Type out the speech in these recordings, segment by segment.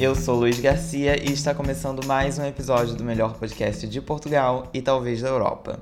Eu sou Luiz Garcia e está começando mais um episódio do melhor podcast de Portugal e talvez da Europa.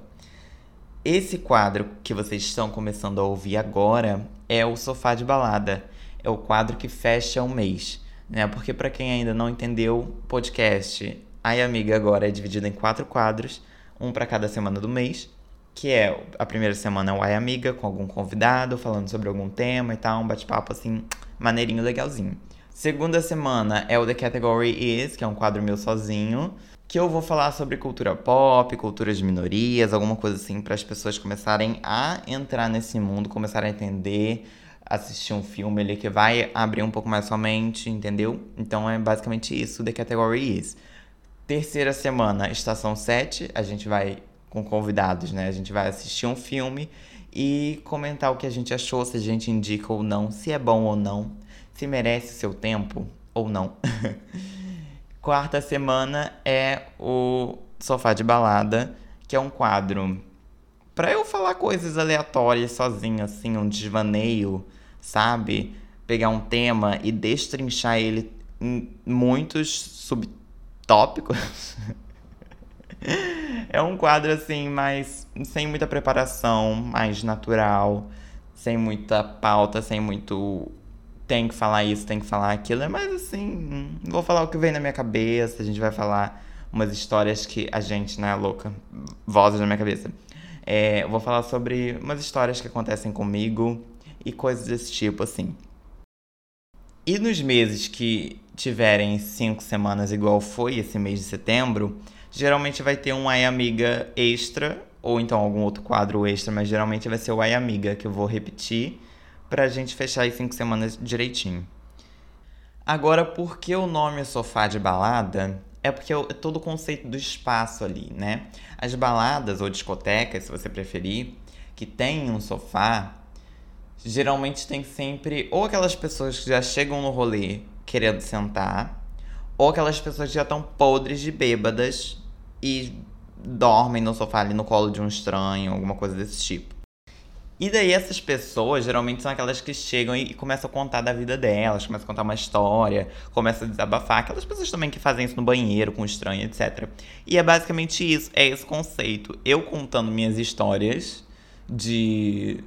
Esse quadro que vocês estão começando a ouvir agora é o Sofá de Balada. É o quadro que fecha um mês, né? Porque para quem ainda não entendeu, podcast Ai Amiga agora é dividido em quatro quadros, um para cada semana do mês, que é a primeira semana é o Ai Amiga com algum convidado falando sobre algum tema e tal, um bate-papo assim maneirinho, legalzinho. Segunda semana é o The Category Is, que é um quadro meu sozinho, que eu vou falar sobre cultura pop, cultura de minorias, alguma coisa assim, para as pessoas começarem a entrar nesse mundo, começarem a entender, assistir um filme ali que vai abrir um pouco mais sua mente, entendeu? Então é basicamente isso, The Category Is. Terceira semana, estação 7, a gente vai com convidados, né? A gente vai assistir um filme e comentar o que a gente achou, se a gente indica ou não, se é bom ou não, se merece seu tempo ou não. Quarta semana é o Sofá de Balada, que é um quadro para eu falar coisas aleatórias sozinho, assim, um desvaneio, sabe? Pegar um tema e destrinchar ele em muitos subtópicos. é um quadro assim, mais sem muita preparação, mais natural, sem muita pauta, sem muito tem que falar isso, tem que falar aquilo. É mais assim, vou falar o que vem na minha cabeça, a gente vai falar umas histórias que a gente, né, louca, vozes na minha cabeça. É, vou falar sobre umas histórias que acontecem comigo e coisas desse tipo, assim. E nos meses que tiverem cinco semanas igual foi esse mês de setembro, geralmente vai ter um Ai Amiga extra, ou então algum outro quadro extra, mas geralmente vai ser o Ai Amiga, que eu vou repetir pra gente fechar as cinco semanas direitinho. Agora, por que o nome sofá de balada? É porque é todo o conceito do espaço ali, né? As baladas ou discotecas, se você preferir, que tem um sofá, geralmente tem sempre ou aquelas pessoas que já chegam no rolê querendo sentar, ou aquelas pessoas que já estão podres de bêbadas e dormem no sofá ali no colo de um estranho, alguma coisa desse tipo. E daí essas pessoas geralmente são aquelas que chegam e começam a contar da vida delas, começam a contar uma história, começam a desabafar. Aquelas pessoas também que fazem isso no banheiro, com estranho, etc. E é basicamente isso, é esse conceito. Eu contando minhas histórias de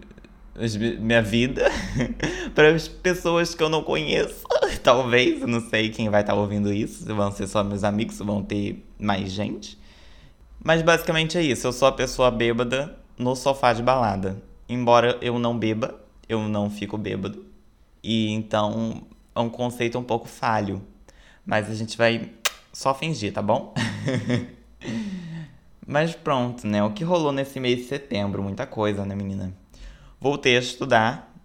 minha vida para as pessoas que eu não conheço. Talvez, não sei quem vai estar ouvindo isso, se vão ser só meus amigos, se vão ter mais gente. Mas basicamente é isso, eu sou a pessoa bêbada no sofá de balada. Embora eu não beba, eu não fico bêbado. E então é um conceito um pouco falho. Mas a gente vai só fingir, tá bom? Mas pronto, né? O que rolou nesse mês de setembro? Muita coisa, né, menina? Voltei a estudar.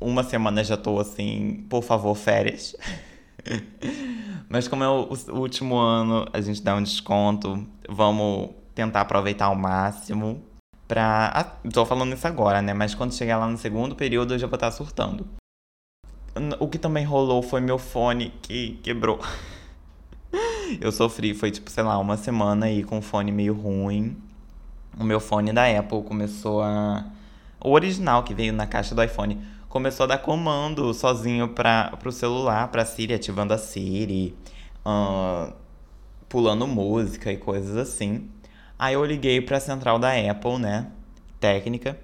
Uma semana já tô assim, por favor, férias. Mas como é o, o último ano, a gente dá um desconto. Vamos tentar aproveitar ao máximo. Pra. Ah, tô falando isso agora, né? Mas quando chegar lá no segundo período, eu já vou estar surtando. O que também rolou foi meu fone que quebrou. eu sofri, foi tipo, sei lá, uma semana aí com o fone meio ruim. O meu fone da Apple começou a o original que veio na caixa do iPhone, começou a dar comando sozinho para o celular, para Siri, ativando a Siri, uh, pulando música e coisas assim. Aí eu liguei para a central da Apple, né, técnica,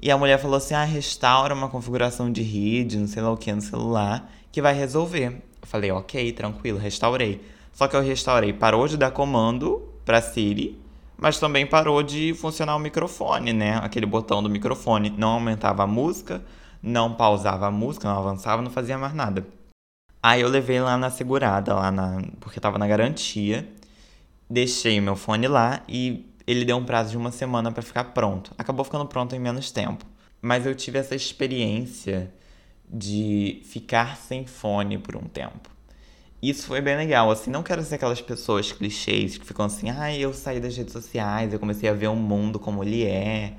e a mulher falou assim: ah, restaura uma configuração de RID, não sei lá o que, no celular, que vai resolver. Eu falei: ok, tranquilo, restaurei. Só que eu restaurei, parou de dar comando para Siri mas também parou de funcionar o microfone, né? Aquele botão do microfone. Não aumentava a música, não pausava a música, não avançava, não fazia mais nada. Aí eu levei lá na segurada, lá na. porque tava na garantia. Deixei meu fone lá e ele deu um prazo de uma semana para ficar pronto. Acabou ficando pronto em menos tempo. Mas eu tive essa experiência de ficar sem fone por um tempo. Isso foi bem legal, assim, não quero ser aquelas pessoas clichês que ficam assim, ai, ah, eu saí das redes sociais, eu comecei a ver o mundo como ele é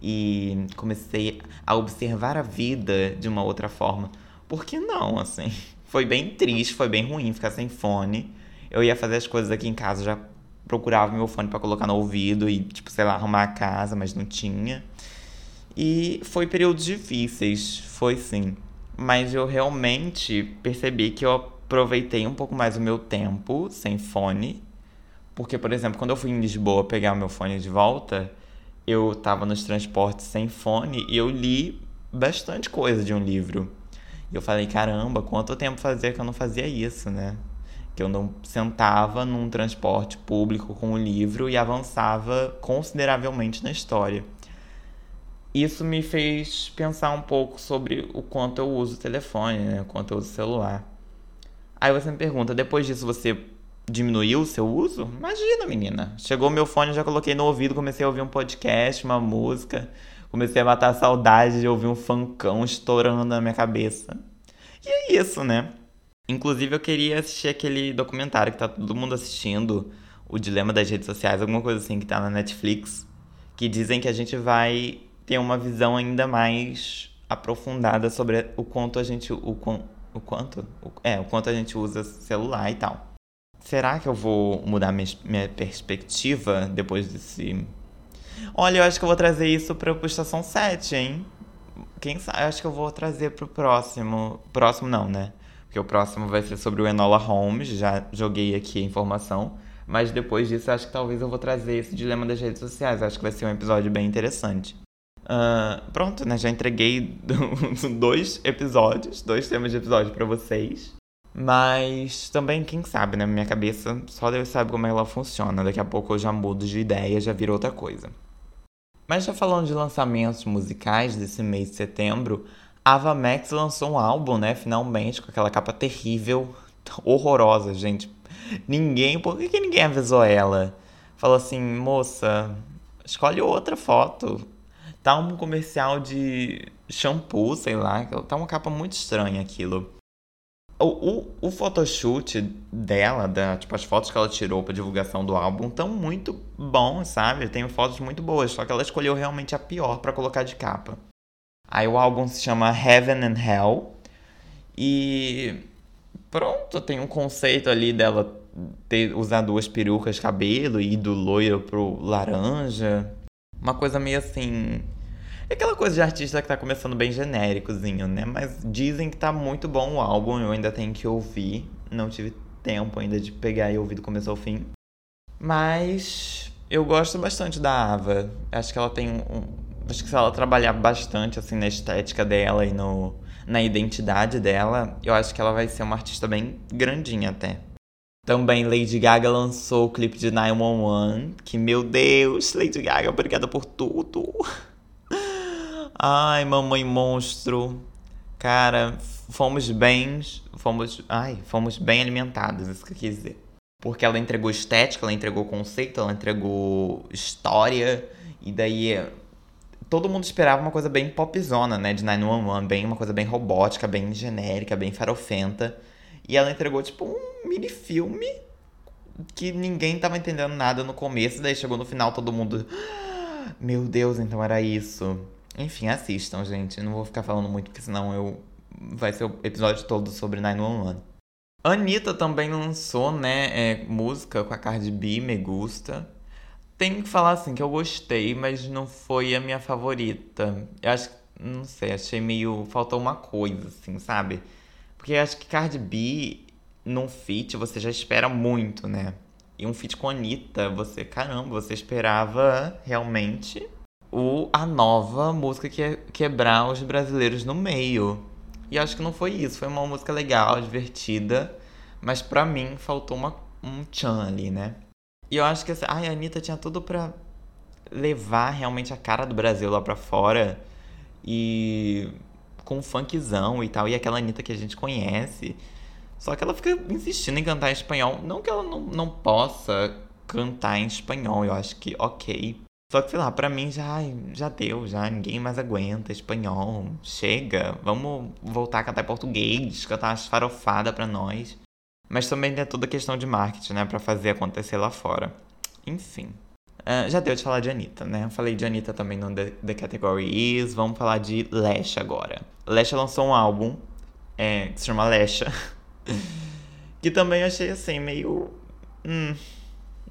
e comecei a observar a vida de uma outra forma. Por que não, assim? Foi bem triste, foi bem ruim ficar sem fone. Eu ia fazer as coisas aqui em casa, já procurava meu fone para colocar no ouvido e, tipo, sei lá, arrumar a casa, mas não tinha. E foi períodos difíceis, foi sim. Mas eu realmente percebi que eu aproveitei um pouco mais o meu tempo sem fone. Porque, por exemplo, quando eu fui em Lisboa pegar meu fone de volta, eu tava nos transportes sem fone e eu li bastante coisa de um livro. E eu falei, caramba, quanto tempo fazia que eu não fazia isso, né? Que eu não sentava num transporte público com um livro e avançava consideravelmente na história. Isso me fez pensar um pouco sobre o quanto eu uso o telefone, né? O quanto eu uso o celular. Aí você me pergunta, depois disso você diminuiu o seu uso? Imagina, menina. Chegou meu fone, já coloquei no ouvido, comecei a ouvir um podcast, uma música. Comecei a matar a saudade de ouvir um funkão estourando na minha cabeça. E é isso, né? Inclusive, eu queria assistir aquele documentário que tá todo mundo assistindo, O Dilema das Redes Sociais, alguma coisa assim que tá na Netflix, que dizem que a gente vai ter uma visão ainda mais aprofundada sobre o quanto a gente. O, o quanto? O, é, o quanto a gente usa celular e tal. Será que eu vou mudar minha, minha perspectiva depois desse Olha, eu acho que eu vou trazer isso pra Estação 7, hein? Quem sabe? Eu acho que eu vou trazer pro próximo. Próximo não, né? Porque o próximo vai ser sobre o Enola Holmes, já joguei aqui a informação. Mas depois disso, acho que talvez eu vou trazer esse dilema das redes sociais. Acho que vai ser um episódio bem interessante. Uh, pronto, né? Já entreguei dois episódios, dois temas de episódio para vocês. Mas também, quem sabe, né? Minha cabeça, só Deus sabe como ela funciona. Daqui a pouco eu já mudo de ideia, já vira outra coisa. Mas já falando de lançamentos musicais desse mês de setembro, Ava Max lançou um álbum, né? Finalmente, com aquela capa terrível, horrorosa, gente. Ninguém. Por que, que ninguém avisou ela? Falou assim, moça, escolhe outra foto. Tá um comercial de shampoo, sei lá. Tá uma capa muito estranha aquilo. O, o, o photoshoot dela, da, tipo, as fotos que ela tirou pra divulgação do álbum, estão muito bons, sabe? Tem fotos muito boas, só que ela escolheu realmente a pior para colocar de capa. Aí o álbum se chama Heaven and Hell. E pronto, tem um conceito ali dela ter, usar duas perucas, cabelo e ir do loiro pro laranja. Uma coisa meio assim, é aquela coisa de artista que tá começando bem genéricozinho, né? Mas dizem que tá muito bom o álbum, eu ainda tenho que ouvir. Não tive tempo ainda de pegar e ouvir do começo ao fim. Mas eu gosto bastante da Ava. Acho que ela tem um. Acho que se ela trabalhar bastante assim na estética dela e no, na identidade dela, eu acho que ela vai ser uma artista bem grandinha até. Também Lady Gaga lançou o clipe de 911, que meu Deus, Lady Gaga, obrigada por tudo. Ai, mamãe monstro. Cara, fomos bem. Fomos. Ai, fomos bem alimentados, isso que eu quis dizer. Porque ela entregou estética, ela entregou conceito, ela entregou história. E daí. Todo mundo esperava uma coisa bem popzona, né? De 911, bem, uma coisa bem robótica, bem genérica, bem farofenta. E ela entregou, tipo, um mini filme que ninguém tava entendendo nada no começo. Daí chegou no final, todo mundo. Ah, meu Deus, então era isso. Enfim, assistam, gente. Não vou ficar falando muito, porque senão eu vai ser o episódio todo sobre 911. Anitta também lançou, né, é, música com a Cardi B, Me Gusta. Tenho que falar assim que eu gostei, mas não foi a minha favorita. Eu acho, não sei, achei meio faltou uma coisa assim, sabe? Porque eu acho que Cardi B num feat você já espera muito, né? E um feat com Anitta, você, caramba, você esperava realmente o, a nova música que é quebrar os brasileiros no meio. E acho que não foi isso. Foi uma música legal, divertida. Mas pra mim faltou uma, um tchan ali, né? E eu acho que assim, ai, a Anitta tinha tudo pra levar realmente a cara do Brasil lá pra fora. E com funkzão e tal. E aquela Anitta que a gente conhece. Só que ela fica insistindo em cantar em espanhol. Não que ela não, não possa cantar em espanhol. Eu acho que ok. Só que, sei lá, pra mim já, já deu, já ninguém mais aguenta espanhol. Chega, vamos voltar a cantar português, cantar umas farofadas pra nós. Mas também tem toda a questão de marketing, né, pra fazer acontecer lá fora. Enfim. Uh, já deu de falar de Anitta, né? Falei de Anitta também no The, The Category Is. Vamos falar de Lesha agora. Lesha lançou um álbum é, que se chama Lesha. que também achei assim, meio. Hum,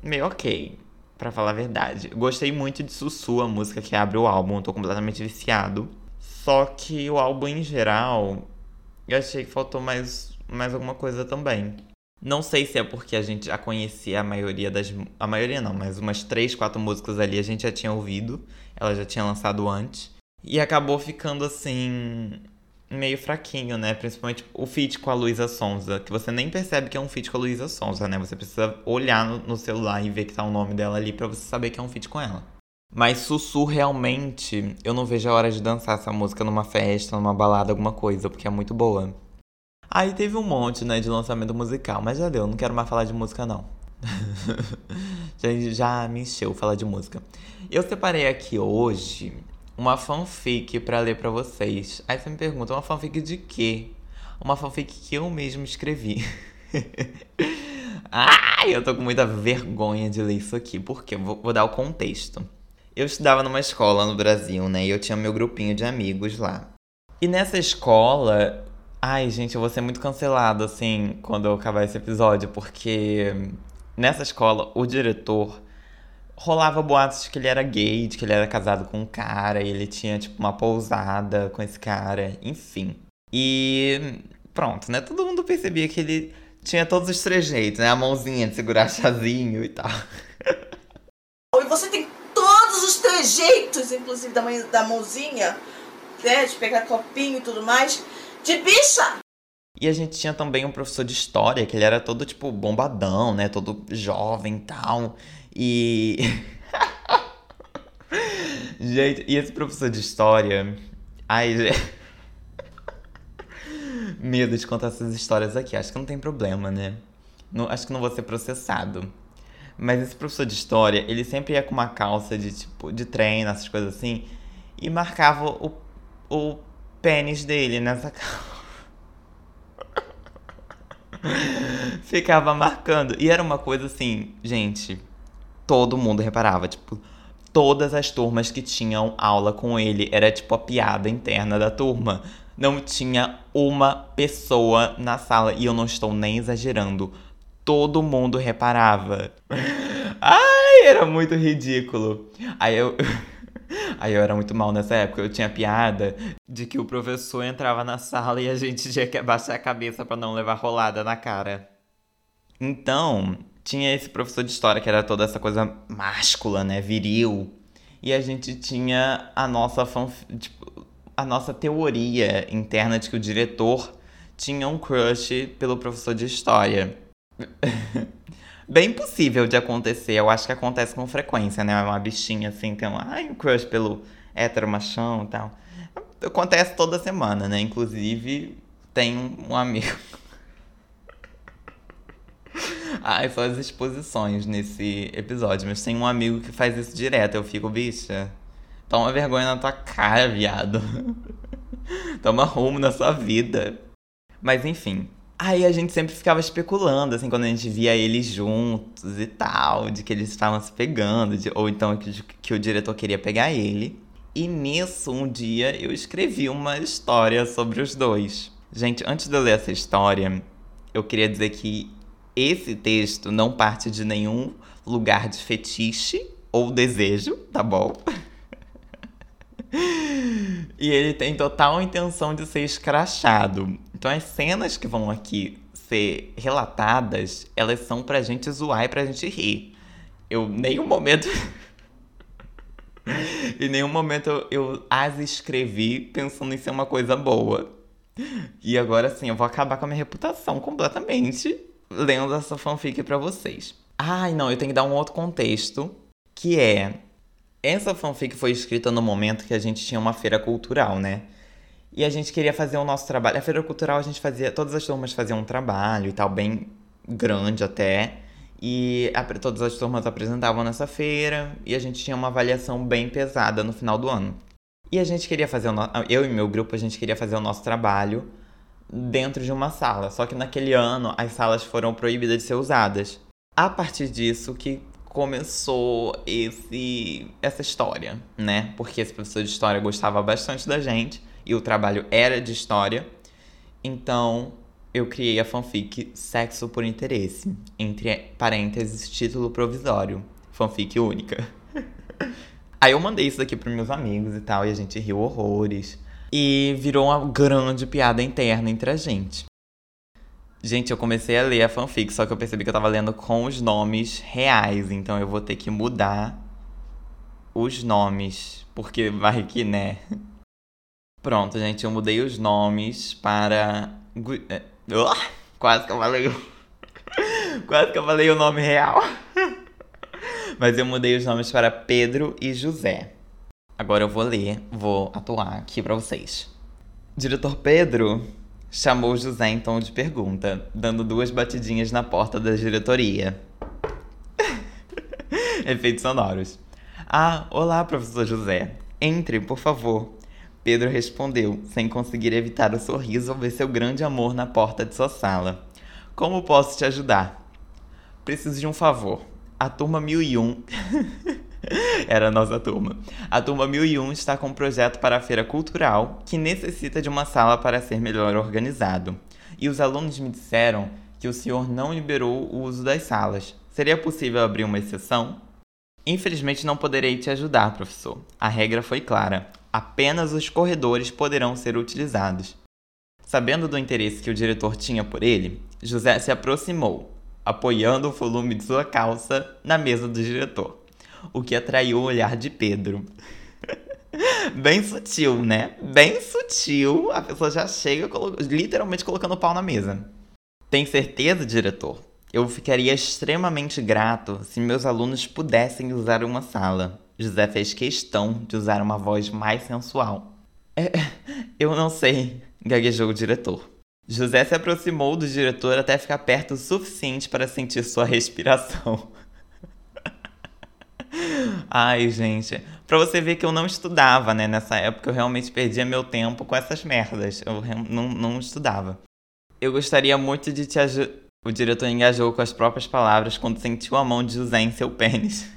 meio ok para falar a verdade. Gostei muito de Sussu, a música que abre o álbum, tô completamente viciado. Só que o álbum em geral, eu achei que faltou mais mais alguma coisa também. Não sei se é porque a gente já conhecia a maioria das. A maioria não, mas umas três, quatro músicas ali a gente já tinha ouvido. Ela já tinha lançado antes. E acabou ficando assim. meio fraquinho, né? Principalmente o feat com a Luísa Sonza, que você nem percebe que é um feat com a Luísa Sonza, né? Você precisa olhar no, no celular e ver que tá o nome dela ali para você saber que é um feat com ela. Mas Sussu realmente, eu não vejo a hora de dançar essa música numa festa, numa balada, alguma coisa, porque é muito boa. Aí teve um monte, né, de lançamento musical, mas já deu, não quero mais falar de música não. já, já me encheu falar de música. Eu separei aqui hoje uma fanfic para ler para vocês. Aí você me pergunta, uma fanfic de quê? Uma fanfic que eu mesmo escrevi. Ai, eu tô com muita vergonha de ler isso aqui, porque vou, vou dar o contexto. Eu estudava numa escola no Brasil, né? E eu tinha meu grupinho de amigos lá. E nessa escola, Ai, gente, eu vou ser muito cancelado, assim, quando eu acabar esse episódio, porque nessa escola o diretor rolava boatos de que ele era gay, de que ele era casado com um cara, e ele tinha, tipo, uma pousada com esse cara, enfim. E pronto, né? Todo mundo percebia que ele tinha todos os trejeitos, né? A mãozinha de segurar chazinho e tal. E você tem todos os trejeitos, inclusive da, mãozinha, né? De pegar copinho e tudo mais de bicha! E a gente tinha também um professor de história, que ele era todo, tipo, bombadão, né? Todo jovem e tal. E. gente, e esse professor de história. Ai, gente. Medo de contar essas histórias aqui. Acho que não tem problema, né? Não, acho que não vou ser processado. Mas esse professor de história, ele sempre ia com uma calça de, tipo, de treino, essas coisas assim. E marcava o, o pênis dele nessa calça. Ficava marcando. E era uma coisa assim, gente. Todo mundo reparava, tipo, todas as turmas que tinham aula com ele era tipo a piada interna da turma. Não tinha uma pessoa na sala, e eu não estou nem exagerando. Todo mundo reparava. Ai, era muito ridículo. Aí eu. Aí eu era muito mal nessa época. Eu tinha piada de que o professor entrava na sala e a gente tinha que abaixar a cabeça para não levar rolada na cara. Então, tinha esse professor de história que era toda essa coisa máscula, né? Viril. E a gente tinha a nossa, tipo, a nossa teoria interna de que o diretor tinha um crush pelo professor de história. bem possível de acontecer. Eu acho que acontece com frequência, né? Uma bichinha assim tem um, ai, um crush pelo hétero machão e tal. Acontece toda semana, né? Inclusive, tem um, amigo. ai, só as exposições nesse episódio, mas tem um amigo que faz isso direto. Eu fico, bicha, toma vergonha na tua cara, viado. toma rumo na sua vida. Mas enfim, Aí a gente sempre ficava especulando, assim, quando a gente via eles juntos e tal, de que eles estavam se pegando, de, ou então que, que o diretor queria pegar ele. E nisso, um dia, eu escrevi uma história sobre os dois. Gente, antes de eu ler essa história, eu queria dizer que esse texto não parte de nenhum lugar de fetiche ou desejo, tá bom? e ele tem total intenção de ser escrachado. Então as cenas que vão aqui ser relatadas, elas são pra gente zoar e pra gente rir. Eu nenhum momento. em nenhum momento eu, eu as escrevi pensando em ser uma coisa boa. E agora sim, eu vou acabar com a minha reputação completamente lendo essa fanfic pra vocês. Ai, não, eu tenho que dar um outro contexto, que é essa fanfic foi escrita no momento que a gente tinha uma feira cultural, né? E a gente queria fazer o nosso trabalho. A feira cultural a gente fazia, todas as turmas faziam um trabalho e tal, bem grande até. E a, todas as turmas apresentavam nessa feira e a gente tinha uma avaliação bem pesada no final do ano. E a gente queria fazer, no... eu e meu grupo, a gente queria fazer o nosso trabalho dentro de uma sala. Só que naquele ano as salas foram proibidas de ser usadas. A partir disso que começou esse essa história, né? Porque esse professor de história gostava bastante da gente e o trabalho era de história. Então, eu criei a fanfic Sexo por Interesse, entre parênteses, título provisório, fanfic única. Aí eu mandei isso daqui pros meus amigos e tal, e a gente riu horrores. E virou uma grande piada interna entre a gente. Gente, eu comecei a ler a fanfic, só que eu percebi que eu tava lendo com os nomes reais, então eu vou ter que mudar os nomes, porque vai que né. Pronto, gente, eu mudei os nomes para. Uh, quase que eu falei. quase que eu falei o nome real. Mas eu mudei os nomes para Pedro e José. Agora eu vou ler, vou atuar aqui para vocês. Diretor Pedro chamou José em tom de pergunta, dando duas batidinhas na porta da diretoria. Efeitos sonoros. Ah, olá, professor José. Entre, por favor. Pedro respondeu, sem conseguir evitar o sorriso ao ver seu grande amor na porta de sua sala. Como posso te ajudar? Preciso de um favor. A turma 1001. Era a nossa turma. A turma 1001 está com um projeto para a feira cultural que necessita de uma sala para ser melhor organizado. E os alunos me disseram que o senhor não liberou o uso das salas. Seria possível abrir uma exceção? Infelizmente não poderei te ajudar, professor. A regra foi clara. Apenas os corredores poderão ser utilizados. Sabendo do interesse que o diretor tinha por ele, José se aproximou, apoiando o volume de sua calça na mesa do diretor, o que atraiu o olhar de Pedro. Bem sutil, né? Bem sutil. A pessoa já chega literalmente colocando o pau na mesa. Tem certeza, diretor? Eu ficaria extremamente grato se meus alunos pudessem usar uma sala. José fez questão de usar uma voz mais sensual. É, eu não sei, gaguejou o diretor. José se aproximou do diretor até ficar perto o suficiente para sentir sua respiração. Ai, gente. Pra você ver que eu não estudava, né? Nessa época eu realmente perdia meu tempo com essas merdas. Eu não, não estudava. Eu gostaria muito de te ajudar. O diretor engajou com as próprias palavras quando sentiu a mão de José em seu pênis.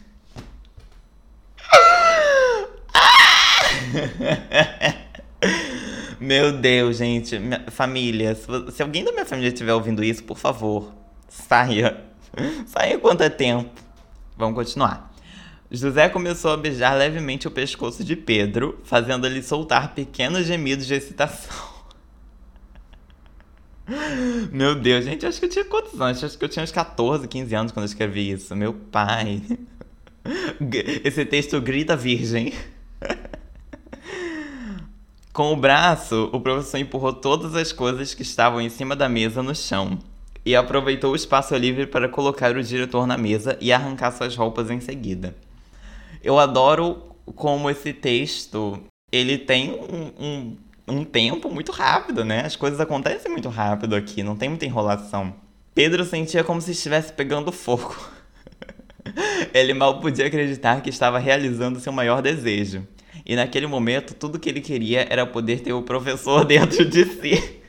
Meu Deus, gente. Família, se, alguém da minha família estiver ouvindo isso, por favor, saia. Saia enquanto é tempo. Vamos continuar. José começou a beijar levemente o pescoço de Pedro, fazendo ele soltar pequenos gemidos de excitação. Meu Deus, gente, acho que eu tinha quantos anos? Acho que eu tinha uns 14, 15 anos quando eu escrevi isso. Meu pai. Esse texto grita virgem. Com o braço, o professor empurrou todas as coisas que estavam em cima da mesa no chão e aproveitou o espaço livre para colocar o diretor na mesa e arrancar suas roupas em seguida. Eu adoro como esse texto ele tem um, um um tempo muito rápido, né? As coisas acontecem muito rápido aqui, não tem muita enrolação. Pedro sentia como se estivesse pegando fogo. ele mal podia acreditar que estava realizando seu maior desejo. E naquele momento, tudo que ele queria era poder ter o professor dentro de si.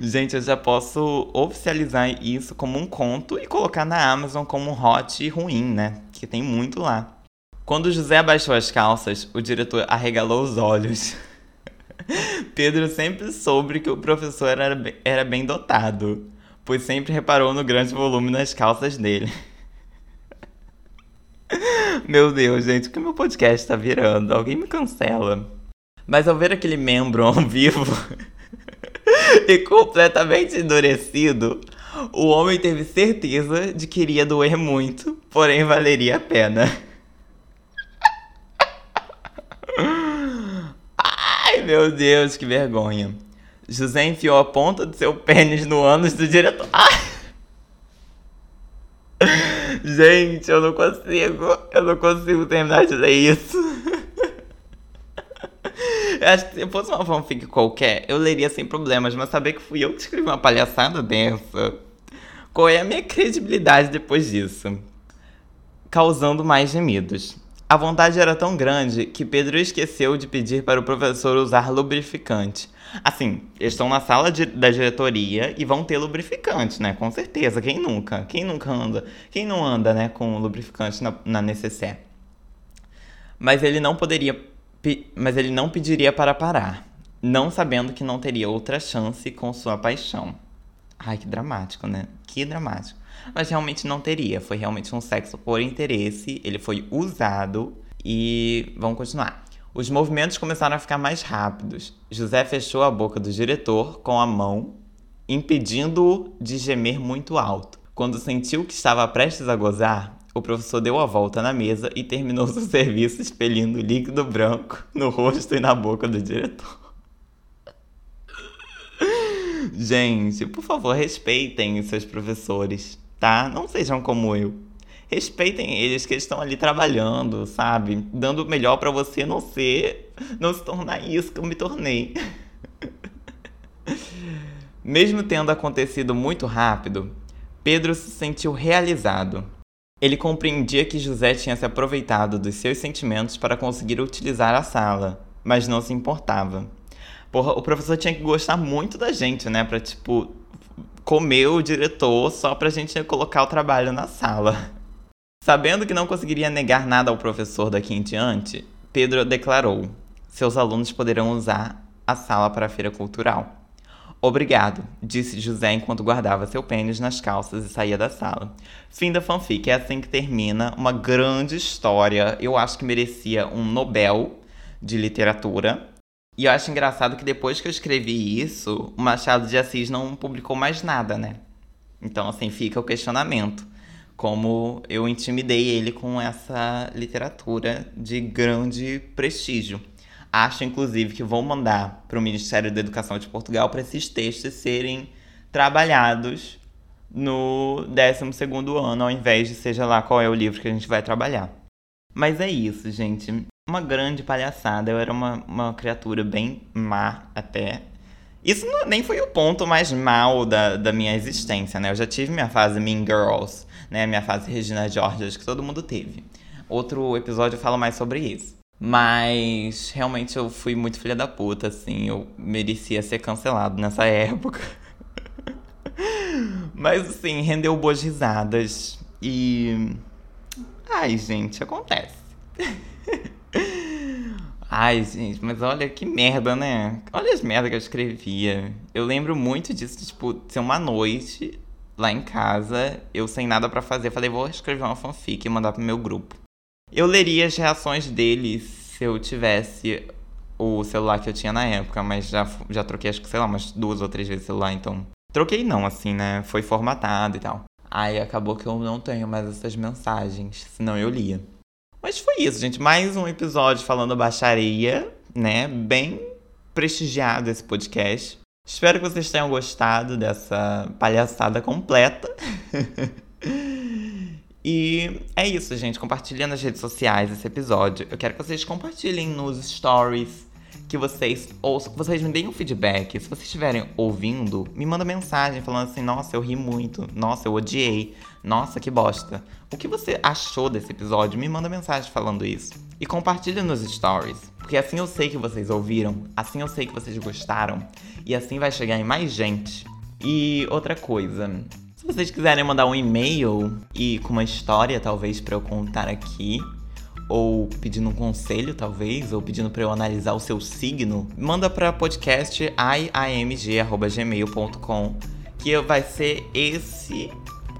Gente, eu já posso oficializar isso como um conto e colocar na Amazon como um hot ruim, né? Que tem muito lá. Quando José abaixou as calças, o diretor arregalou os olhos. Pedro sempre soube que o professor era era bem dotado, pois sempre reparou no grande volume nas calças dele. Meu Deus, gente, o que meu podcast tá virando? Alguém me cancela. Mas ao ver aquele membro ao vivo e completamente endurecido, o homem teve certeza de que iria doer muito, porém valeria a pena. Ai, meu Deus, que vergonha. José enfiou a ponta do seu pênis no ânus do diretor. Ai. Gente, eu não consigo. Eu não consigo terminar de ler isso. Eu acho que se fosse uma fanfic qualquer, eu leria sem problemas, mas saber que fui eu que escrevi uma palhaçada dessa. Qual é a minha credibilidade depois disso? Causando mais gemidos. A vontade era tão grande que Pedro esqueceu de pedir para o professor usar lubrificante. Assim, eles estão na sala de, da diretoria e vão ter lubrificante, né? Com certeza. Quem nunca? Quem nunca anda? Quem não anda, né, com lubrificante na, na necessaire? Mas ele não poderia. Mas ele não pediria para parar, não sabendo que não teria outra chance com sua paixão. Ai, que dramático, né? Que dramático mas realmente não teria. Foi realmente um sexo por interesse, ele foi usado e vamos continuar. Os movimentos começaram a ficar mais rápidos. José fechou a boca do diretor com a mão, impedindo-o de gemer muito alto. Quando sentiu que estava prestes a gozar, o professor deu a volta na mesa e terminou seu serviço expelindo líquido branco no rosto e na boca do diretor. Gente, por favor, respeitem seus professores, tá? Não sejam como eu. Respeitem eles que estão ali trabalhando, sabe? Dando o melhor para você não ser, não se tornar isso que eu me tornei. Mesmo tendo acontecido muito rápido, Pedro se sentiu realizado. Ele compreendia que José tinha se aproveitado dos seus sentimentos para conseguir utilizar a sala, mas não se importava. Porra, o professor tinha que gostar muito da gente, né? Pra, tipo, comer o diretor só pra gente colocar o trabalho na sala. Sabendo que não conseguiria negar nada ao professor daqui em diante, Pedro declarou: seus alunos poderão usar a sala para a feira cultural. Obrigado, disse José enquanto guardava seu pênis nas calças e saía da sala. Fim da fanfic. É assim que termina uma grande história. Eu acho que merecia um Nobel de literatura. E eu acho engraçado que depois que eu escrevi isso, o Machado de Assis não publicou mais nada, né? Então, assim, fica o questionamento. Como eu intimidei ele com essa literatura de grande prestígio. Acho, inclusive, que vou mandar para o Ministério da Educação de Portugal para esses textos serem trabalhados no 12 ano, ao invés de seja lá qual é o livro que a gente vai trabalhar. Mas é isso, gente uma grande palhaçada. Eu era uma, uma criatura bem má até. Isso não, nem foi o ponto mais mal da, da minha existência, né? Eu já tive minha fase Mean Girls, né? Minha fase Regina George, acho que todo mundo teve. Outro episódio fala mais sobre isso. Mas realmente eu fui muito filha da puta, assim. Eu merecia ser cancelado nessa época. Mas assim, rendeu boas risadas. E. Ai, gente, acontece. Ai, gente, mas olha que merda, né? Olha as merdas que eu escrevia. Eu lembro muito disso, tipo, ser uma noite lá em casa, eu sem nada para fazer, falei, vou escrever uma fanfic e mandar pro meu grupo. Eu leria as reações deles se eu tivesse o celular que eu tinha na época, mas já, já troquei, acho que, sei lá, umas duas ou três vezes o celular, então. Troquei não, assim, né? Foi formatado e tal. Aí acabou que eu não tenho mais essas mensagens, senão eu lia. Mas foi isso, gente. Mais um episódio falando baixaria, né? Bem prestigiado esse podcast. Espero que vocês tenham gostado dessa palhaçada completa. e é isso, gente. Compartilha nas redes sociais esse episódio. Eu quero que vocês compartilhem nos stories que vocês ouçam, que vocês me deem um feedback. Se vocês estiverem ouvindo, me manda mensagem falando assim: nossa, eu ri muito, nossa, eu odiei, nossa, que bosta. O que você achou desse episódio? Me manda mensagem falando isso. E compartilha nos stories, porque assim eu sei que vocês ouviram, assim eu sei que vocês gostaram, e assim vai chegar em mais gente. E outra coisa, se vocês quiserem mandar um e-mail e com uma história talvez para eu contar aqui, ou pedindo um conselho, talvez, ou pedindo para eu analisar o seu signo, manda para podcast iamg@gmail.com, que vai ser esse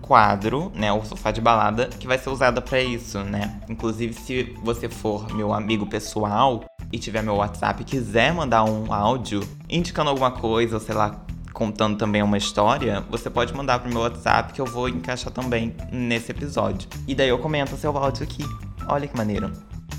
quadro, né, o sofá de balada, que vai ser usado para isso, né? Inclusive, se você for meu amigo pessoal e tiver meu WhatsApp e quiser mandar um áudio indicando alguma coisa, ou sei lá, contando também uma história, você pode mandar pro meu WhatsApp que eu vou encaixar também nesse episódio. E daí eu comento seu áudio aqui. Olha que maneiro.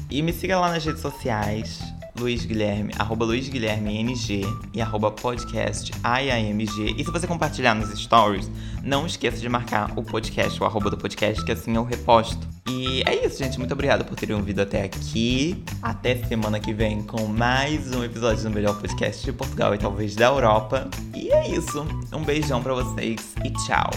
E me siga lá nas redes sociais, Luiz Guilherme, arroba Luiz Guilherme NG e arroba podcast IAMG. E se você compartilhar nos stories, não esqueça de marcar o podcast, o arroba do podcast, que assim eu reposto. E é isso, gente. Muito obrigado por terem ouvido até aqui. Até semana que vem com mais um episódio do melhor podcast de Portugal e talvez da Europa. E é isso. Um beijão para vocês e tchau.